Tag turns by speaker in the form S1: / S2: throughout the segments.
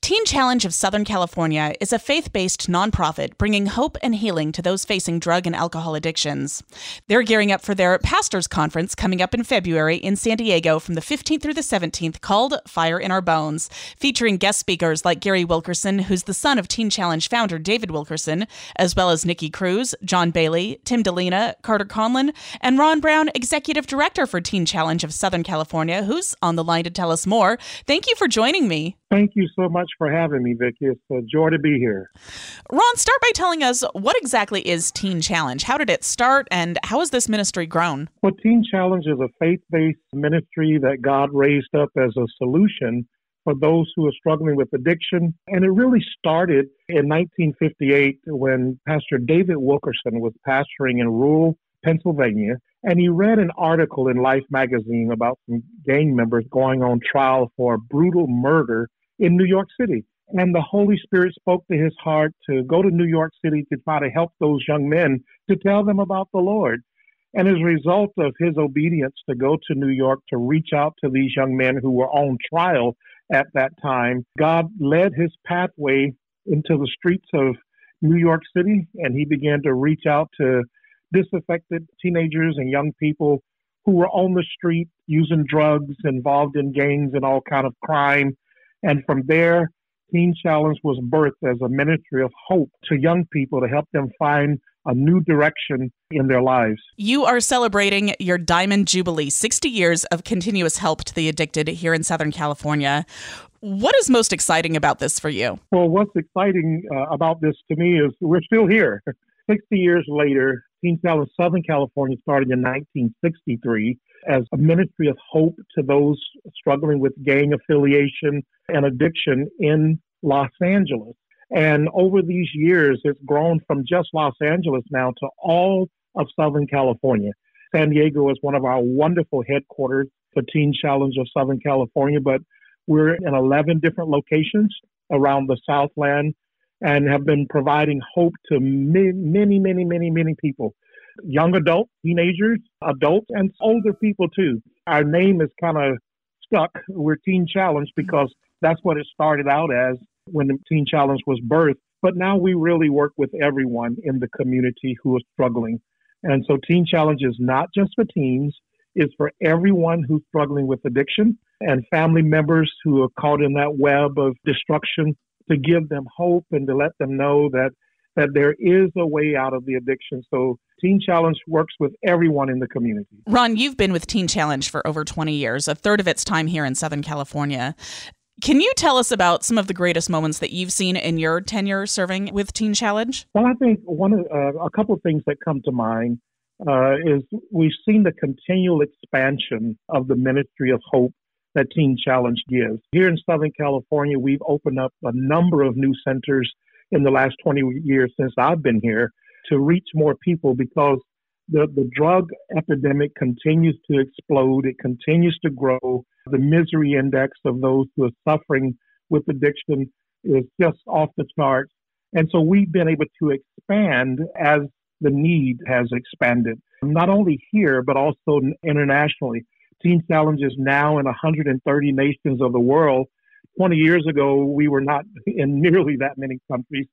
S1: Teen Challenge of Southern California is a faith based nonprofit bringing hope and healing to those facing drug and alcohol addictions. They're gearing up for their Pastors Conference coming up in February in San Diego from the 15th through the 17th called Fire in Our Bones, featuring guest speakers like Gary Wilkerson, who's the son of Teen Challenge founder David Wilkerson, as well as Nicky Cruz, John Bailey, Tim Dilena, Carter Conlon, and Ron Brown, Executive Director for Teen Challenge of Southern California, who's on the line to tell us more. Thank you for joining me.
S2: Thank you so much for having me, Vicki. It's a joy to be here.
S1: Ron, start by telling us what exactly is Teen Challenge? How did it start and how has this ministry grown?
S2: Well, Teen Challenge is a faith based ministry that God raised up as a solution for those who are struggling with addiction. And it really started in 1958 when Pastor David Wilkerson was pastoring in rural Pennsylvania. And he read an article in Life magazine about some gang members going on trial for a brutal murder in New York City. And the Holy Spirit spoke to his heart to go to New York City to try to help those young men to tell them about the Lord. And as a result of his obedience to go to New York to reach out to these young men who were on trial at that time, God led his pathway into the streets of New York City and he began to reach out to disaffected teenagers and young people who were on the street using drugs, involved in gangs and all kind of crime. And from there, Teen Challenge was birthed as a ministry of hope to young people to help them find a new direction in their lives.
S1: You are celebrating your Diamond Jubilee, 60 years of continuous help to the addicted here in Southern California. What is most exciting about this for you?
S2: Well, what's exciting uh, about this to me is we're still here. 60 years later, Teen Challenge Southern California started in 1963 as a ministry of hope to those struggling with gang affiliation and addiction in Los Angeles. And over these years, it's grown from just Los Angeles now to all of Southern California. San Diego is one of our wonderful headquarters for Teen Challenge of Southern California, but we're in 11 different locations around the Southland and have been providing hope to many, many, many, many, many people young adults, teenagers, adults, and older people too. Our name is kind of stuck. We're Teen Challenge because that's what it started out as when the Teen Challenge was birthed. But now we really work with everyone in the community who is struggling. And so Teen Challenge is not just for teens, it's for everyone who's struggling with addiction and family members who are caught in that web of destruction to give them hope and to let them know that that there is a way out of the addiction. So Teen Challenge works with everyone in the community.
S1: Ron, you've been with Teen Challenge for over 20 years, a third of its time here in Southern California. Can you tell us about some of the greatest moments that you've seen in your tenure serving with Teen Challenge?
S2: Well, I think one of, uh, a couple of things that come to mind uh, is we've seen the continual expansion of the ministry of hope that Teen Challenge gives. Here in Southern California, we've opened up a number of new centers in the last 20 years since I've been here to reach more people because the, the drug epidemic continues to explode. It continues to grow. The misery index of those who are suffering with addiction is just off the charts. And so we've been able to expand as the need has expanded, not only here, but also internationally. Teen challenges now in 130 nations of the world. 20 years ago, we were not in nearly that many countries.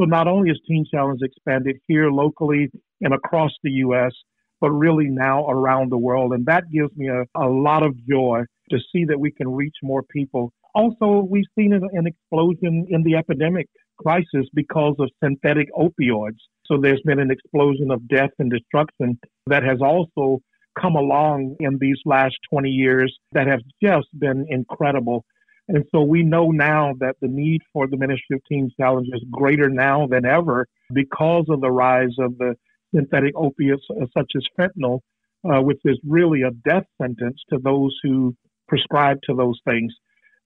S2: So not only has Teen Challenge expanded here locally and across the U.S., but really now around the world. And that gives me a, a lot of joy to see that we can reach more people. Also, we've seen an, an explosion in the epidemic crisis because of synthetic opioids. So there's been an explosion of death and destruction that has also come along in these last 20 years that have just been incredible. And so we know now that the need for the Ministry of Teen Challenge is greater now than ever because of the rise of the synthetic opiates uh, such as fentanyl, uh, which is really a death sentence to those who prescribe to those things.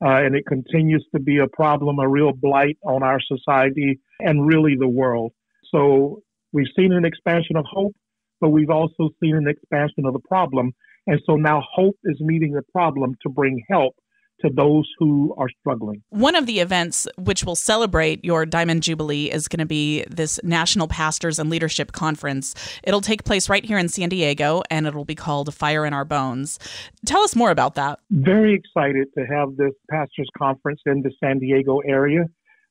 S2: Uh, and it continues to be a problem, a real blight on our society and really the world. So we've seen an expansion of hope, but we've also seen an expansion of the problem. And so now hope is meeting the problem to bring help to those who are struggling.
S1: One of the events which will celebrate your Diamond Jubilee is going to be this National Pastors and Leadership Conference. It'll take place right here in San Diego and it'll be called Fire in Our Bones. Tell us more about that.
S2: Very excited to have this Pastors Conference in the San Diego area.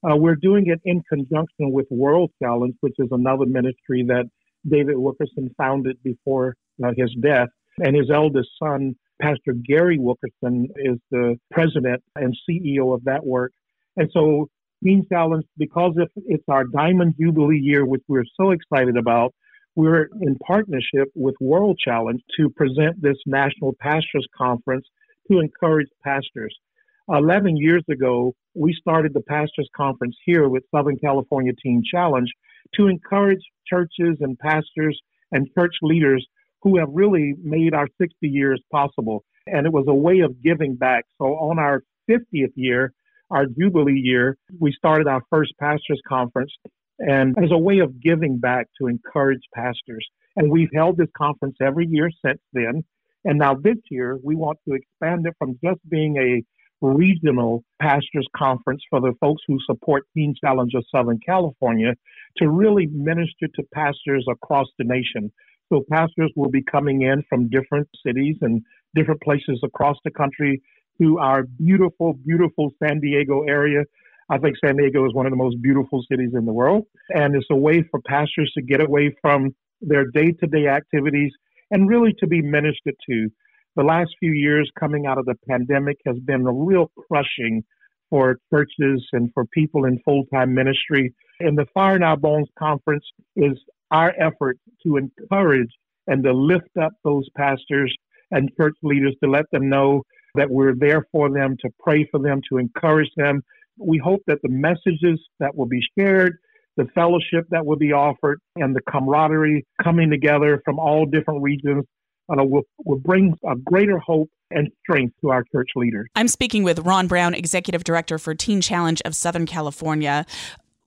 S2: Uh, we're doing it in conjunction with World Challenge, which is another ministry that David Wilkerson founded before uh, his death. And his eldest son, Pastor Gary Wilkerson is the president and CEO of that work. And so Teen Challenge, because it's our Diamond Jubilee year, which we're so excited about, we're in partnership with World Challenge to present this National Pastors Conference to encourage pastors. 11 years ago, we started the Pastors Conference here with Southern California Teen Challenge to encourage churches and pastors and church leaders who have really made our 60 years possible. And it was a way of giving back. So on our 50th year, our Jubilee year, we started our first pastors conference and as a way of giving back to encourage pastors. And we've held this conference every year since then. And now this year, we want to expand it from just being a regional pastors conference for the folks who support Teen Challenge of Southern California to really minister to pastors across the nation. So pastors will be coming in from different cities and different places across the country to our beautiful, beautiful San Diego area. I think San Diego is one of the most beautiful cities in the world. And it's a way for pastors to get away from their day to day activities and really to be ministered to. The last few years coming out of the pandemic has been a real crushing for churches and for people in full time ministry. And the Fire in Our Bones conference is our effort to encourage and to lift up those pastors and church leaders to let them know that we're there for them, to pray for them, to encourage them. We hope that the messages that will be shared, the fellowship that will be offered, and the camaraderie coming together from all different regions uh, will, will bring a greater hope and strength to our church leaders.
S1: I'm speaking with Ron Brown, Executive Director for Teen Challenge of Southern California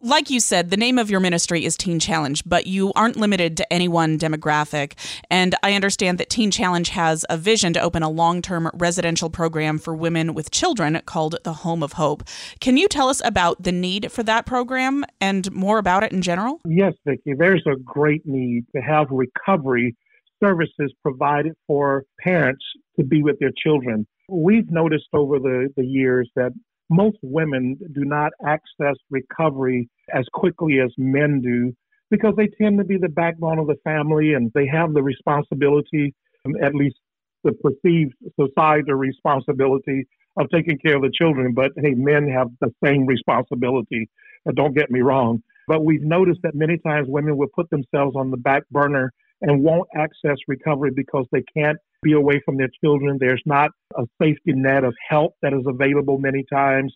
S1: like you said, the name of your ministry is Teen Challenge, but you aren't limited to any one demographic. And I understand that Teen Challenge has a vision to open a long term residential program for women with children called the Home of Hope. Can you tell us about the need for that program and more about it in general?
S2: Yes, Vicki. There's a great need to have recovery services provided for parents to be with their children. We've noticed over the, the years that most women do not access recovery as quickly as men do because they tend to be the backbone of the family and they have the responsibility, um, at least the perceived societal responsibility of taking care of the children. But hey, men have the same responsibility. Don't get me wrong. But we've noticed that many times women will put themselves on the back burner and won't access recovery because they can't be away from their children. There's not a safety net of help that is available many times.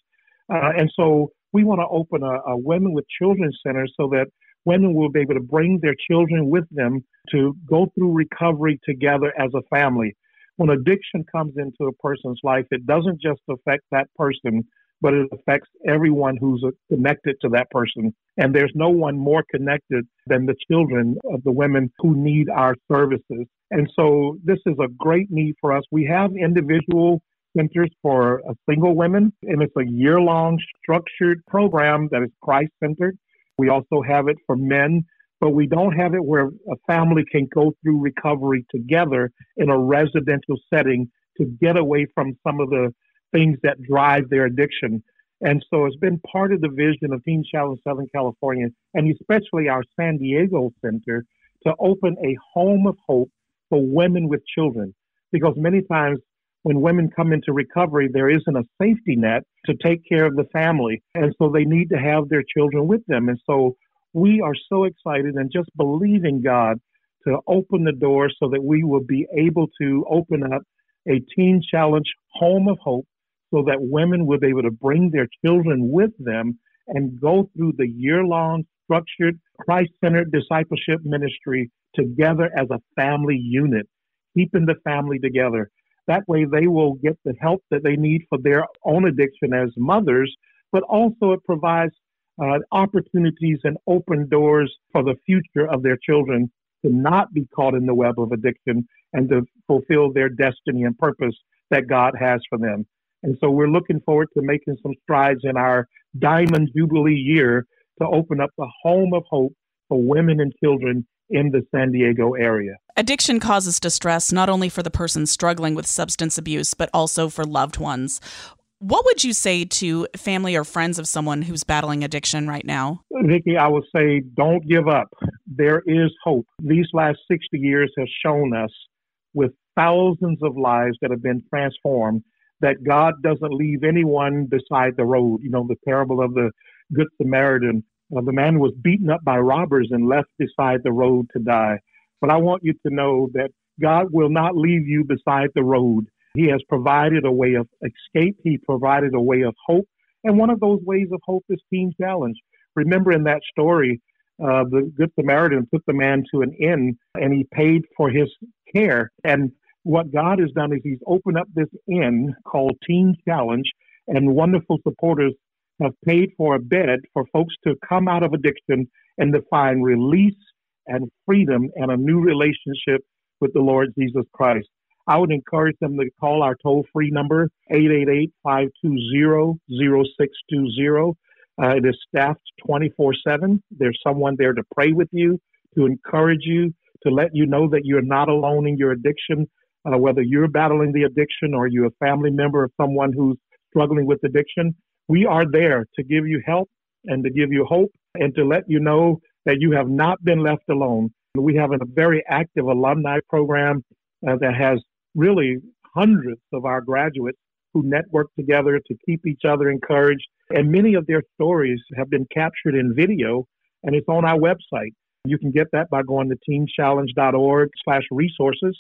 S2: Uh, and so we want to open a, a Women with Children Center so that women will be able to bring their children with them to go through recovery together as a family. When addiction comes into a person's life, it doesn't just affect that person, but it affects everyone who's connected to that person. And there's no one more connected than the children of the women who need our services. And so this is a great need for us. We have individual centers for uh, single women, and it's a year long structured program that is Christ centered. We also have it for men, but we don't have it where a family can go through recovery together in a residential setting to get away from some of the things that drive their addiction. And so it's been part of the vision of Teen Challenge Southern California, and especially our San Diego Center, to open a home of hope for women with children. Because many times when women come into recovery, there isn't a safety net to take care of the family. And so they need to have their children with them. And so we are so excited and just believing God to open the door so that we will be able to open up a teen challenge home of hope so that women will be able to bring their children with them and go through the year long structured Christ centered discipleship ministry together as a family unit, keeping the family together. That way, they will get the help that they need for their own addiction as mothers, but also it provides uh, opportunities and open doors for the future of their children to not be caught in the web of addiction and to fulfill their destiny and purpose that God has for them. And so we're looking forward to making some strides in our Diamond Jubilee year to open up the home of hope for women and children in the San Diego area.
S1: Addiction causes distress not only for the person struggling with substance abuse, but also for loved ones. What would you say to family or friends of someone who's battling addiction right now?
S2: Vicki, I would say don't give up. There is hope. These last 60 years have shown us with thousands of lives that have been transformed that God doesn't leave anyone beside the road. You know, the parable of the Good Samaritan. Uh, the man was beaten up by robbers and left beside the road to die. But I want you to know that God will not leave you beside the road. He has provided a way of escape. He provided a way of hope. And one of those ways of hope is Teen Challenge. Remember in that story, uh, the Good Samaritan took the man to an inn and he paid for his care. And what God has done is He's opened up this inn called Teen Challenge, and wonderful supporters have paid for a bed for folks to come out of addiction and to find release and freedom and a new relationship with the Lord Jesus Christ. I would encourage them to call our toll free number, 888 520 0620. Uh, it is staffed 24 7. There's someone there to pray with you, to encourage you, to let you know that you're not alone in your addiction, uh, whether you're battling the addiction or you're a family member of someone who's struggling with addiction. We are there to give you help and to give you hope and to let you know that you have not been left alone. We have a very active alumni program uh, that has really hundreds of our graduates who network together to keep each other encouraged. And many of their stories have been captured in video and it's on our website. You can get that by going to teenchallenge.org slash resources.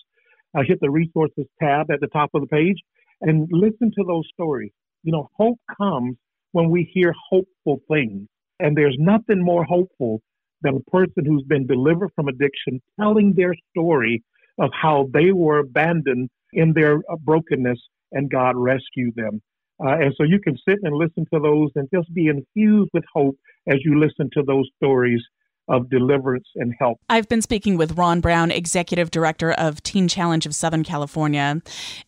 S2: Uh, hit the resources tab at the top of the page and listen to those stories. You know, hope comes when we hear hopeful things. And there's nothing more hopeful than a person who's been delivered from addiction telling their story of how they were abandoned in their uh, brokenness and God rescued them. Uh, and so you can sit and listen to those and just be infused with hope as you listen to those stories of deliverance and help.
S1: I've been speaking with Ron Brown, Executive Director of Teen Challenge of Southern California.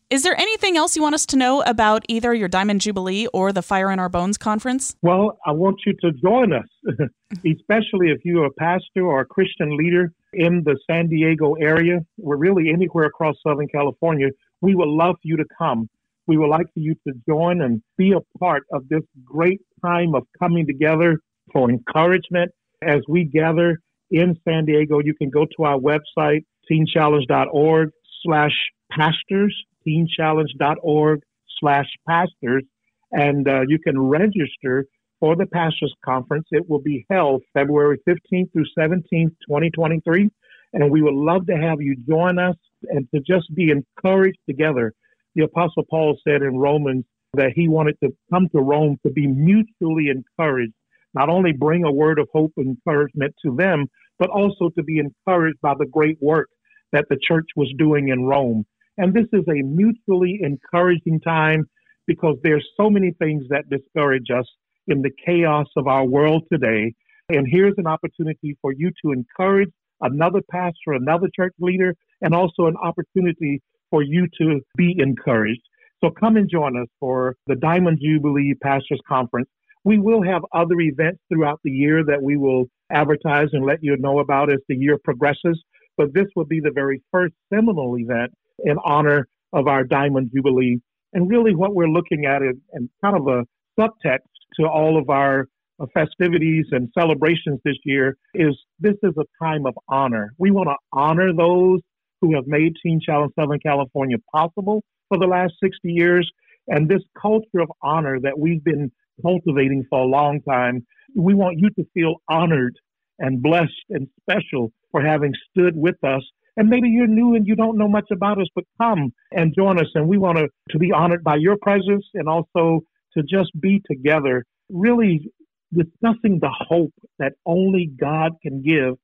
S1: Is there anything else you want us to know about either your Diamond Jubilee or the Fire in Our Bones conference?
S2: Well, I want you to join us, especially if you're a pastor or a Christian leader in the San Diego area, or really anywhere across Southern California. We would love for you to come. We would like for you to join and be a part of this great time of coming together for encouragement as we gather in San Diego, you can go to our website, teenchallenge.org slash pastors, teenchallenge.org slash pastors, and uh, you can register for the Pastors Conference. It will be held February 15th through 17th, 2023. And we would love to have you join us and to just be encouraged together. The Apostle Paul said in Romans that he wanted to come to Rome to be mutually encouraged not only bring a word of hope and encouragement to them, but also to be encouraged by the great work that the church was doing in Rome. And this is a mutually encouraging time because there's so many things that discourage us in the chaos of our world today. And here's an opportunity for you to encourage another pastor, another church leader, and also an opportunity for you to be encouraged. So come and join us for the Diamond Jubilee Pastors Conference we will have other events throughout the year that we will advertise and let you know about as the year progresses. But this will be the very first seminal event in honor of our Diamond Jubilee. And really, what we're looking at is and kind of a subtext to all of our festivities and celebrations this year is this is a time of honor. We want to honor those who have made Teen Challenge Southern California possible for the last 60 years. And this culture of honor that we've been cultivating for a long time. We want you to feel honored and blessed and special for having stood with us. And maybe you're new and you don't know much about us, but come and join us. And we want to, to be honored by your presence and also to just be together, really discussing the hope that only God can give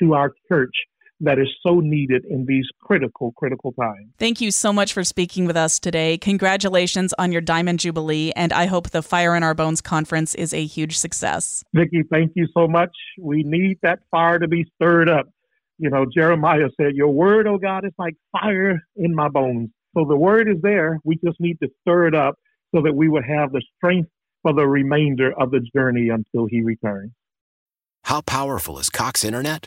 S2: to our church that is so needed in these critical, critical times.
S1: Thank you so much for speaking with us today. Congratulations on your Diamond Jubilee, and I hope the Fire in Our Bones conference is a huge success.
S2: Vicki, thank you so much. We need that fire to be stirred up. You know, Jeremiah said, Your word, oh God, is like fire in my bones. So the word is there. We just need to stir it up so that we would have the strength for the remainder of the journey until he returns.
S3: How powerful is Cox Internet?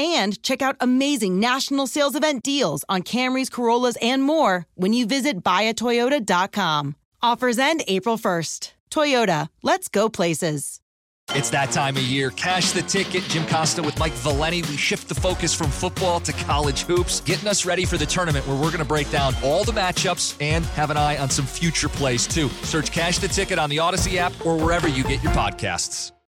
S4: and check out amazing national sales event deals on Camrys, Corollas, and more when you visit buyatoyota.com. Offers end April 1st. Toyota, let's go places.
S5: It's that time of year. Cash the ticket. Jim Costa with Mike Valenti. We shift the focus from football to college hoops, getting us ready for the tournament where we're going to break down all the matchups and have an eye on some future plays, too. Search Cash the Ticket on the Audacy app or wherever you get your podcasts.